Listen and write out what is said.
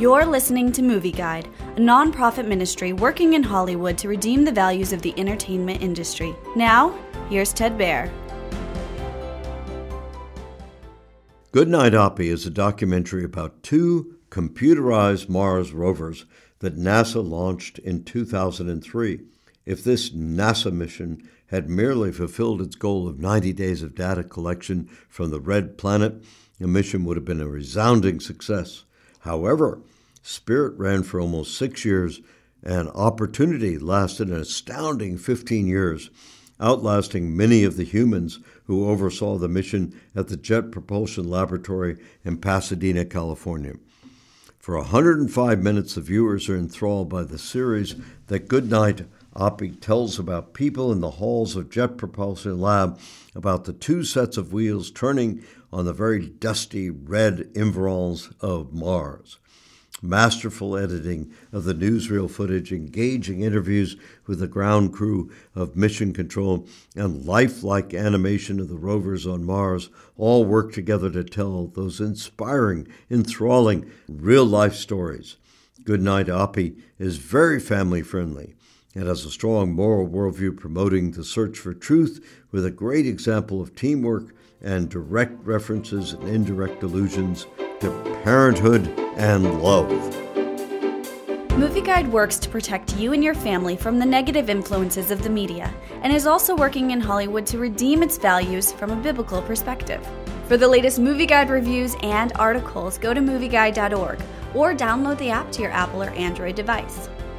You're listening to Movie Guide, a nonprofit ministry working in Hollywood to redeem the values of the entertainment industry. Now, here's Ted Baehr. Goodnight Oppy is a documentary about two computerized Mars rovers that NASA launched in 2003. If this NASA mission had merely fulfilled its goal of 90 days of data collection from the red planet, the mission would have been a resounding success. However, Spirit ran for almost six years, and Opportunity lasted an astounding 15 years, outlasting many of the humans who oversaw the mission at the Jet Propulsion Laboratory in Pasadena, California. For 105 minutes, the viewers are enthralled by the series that Goodnight Oppy tells about people in the halls of Jet Propulsion Lab, about the two sets of wheels turning on the very dusty red environs of Mars. Masterful editing of the newsreel footage, engaging interviews with the ground crew of Mission Control, and lifelike animation of the rovers on Mars all work together to tell those inspiring, enthralling, real life stories. Goodnight Oppy is very family friendly and has a strong moral worldview promoting the search for truth with a great example of teamwork and direct references and indirect allusions to parenthood and love. Movie Guide works to protect you and your family from the negative influences of the media and is also working in Hollywood to redeem its values from a biblical perspective. For the latest Movie Guide reviews and articles, go to movieguide.org or download the app to your Apple or Android device.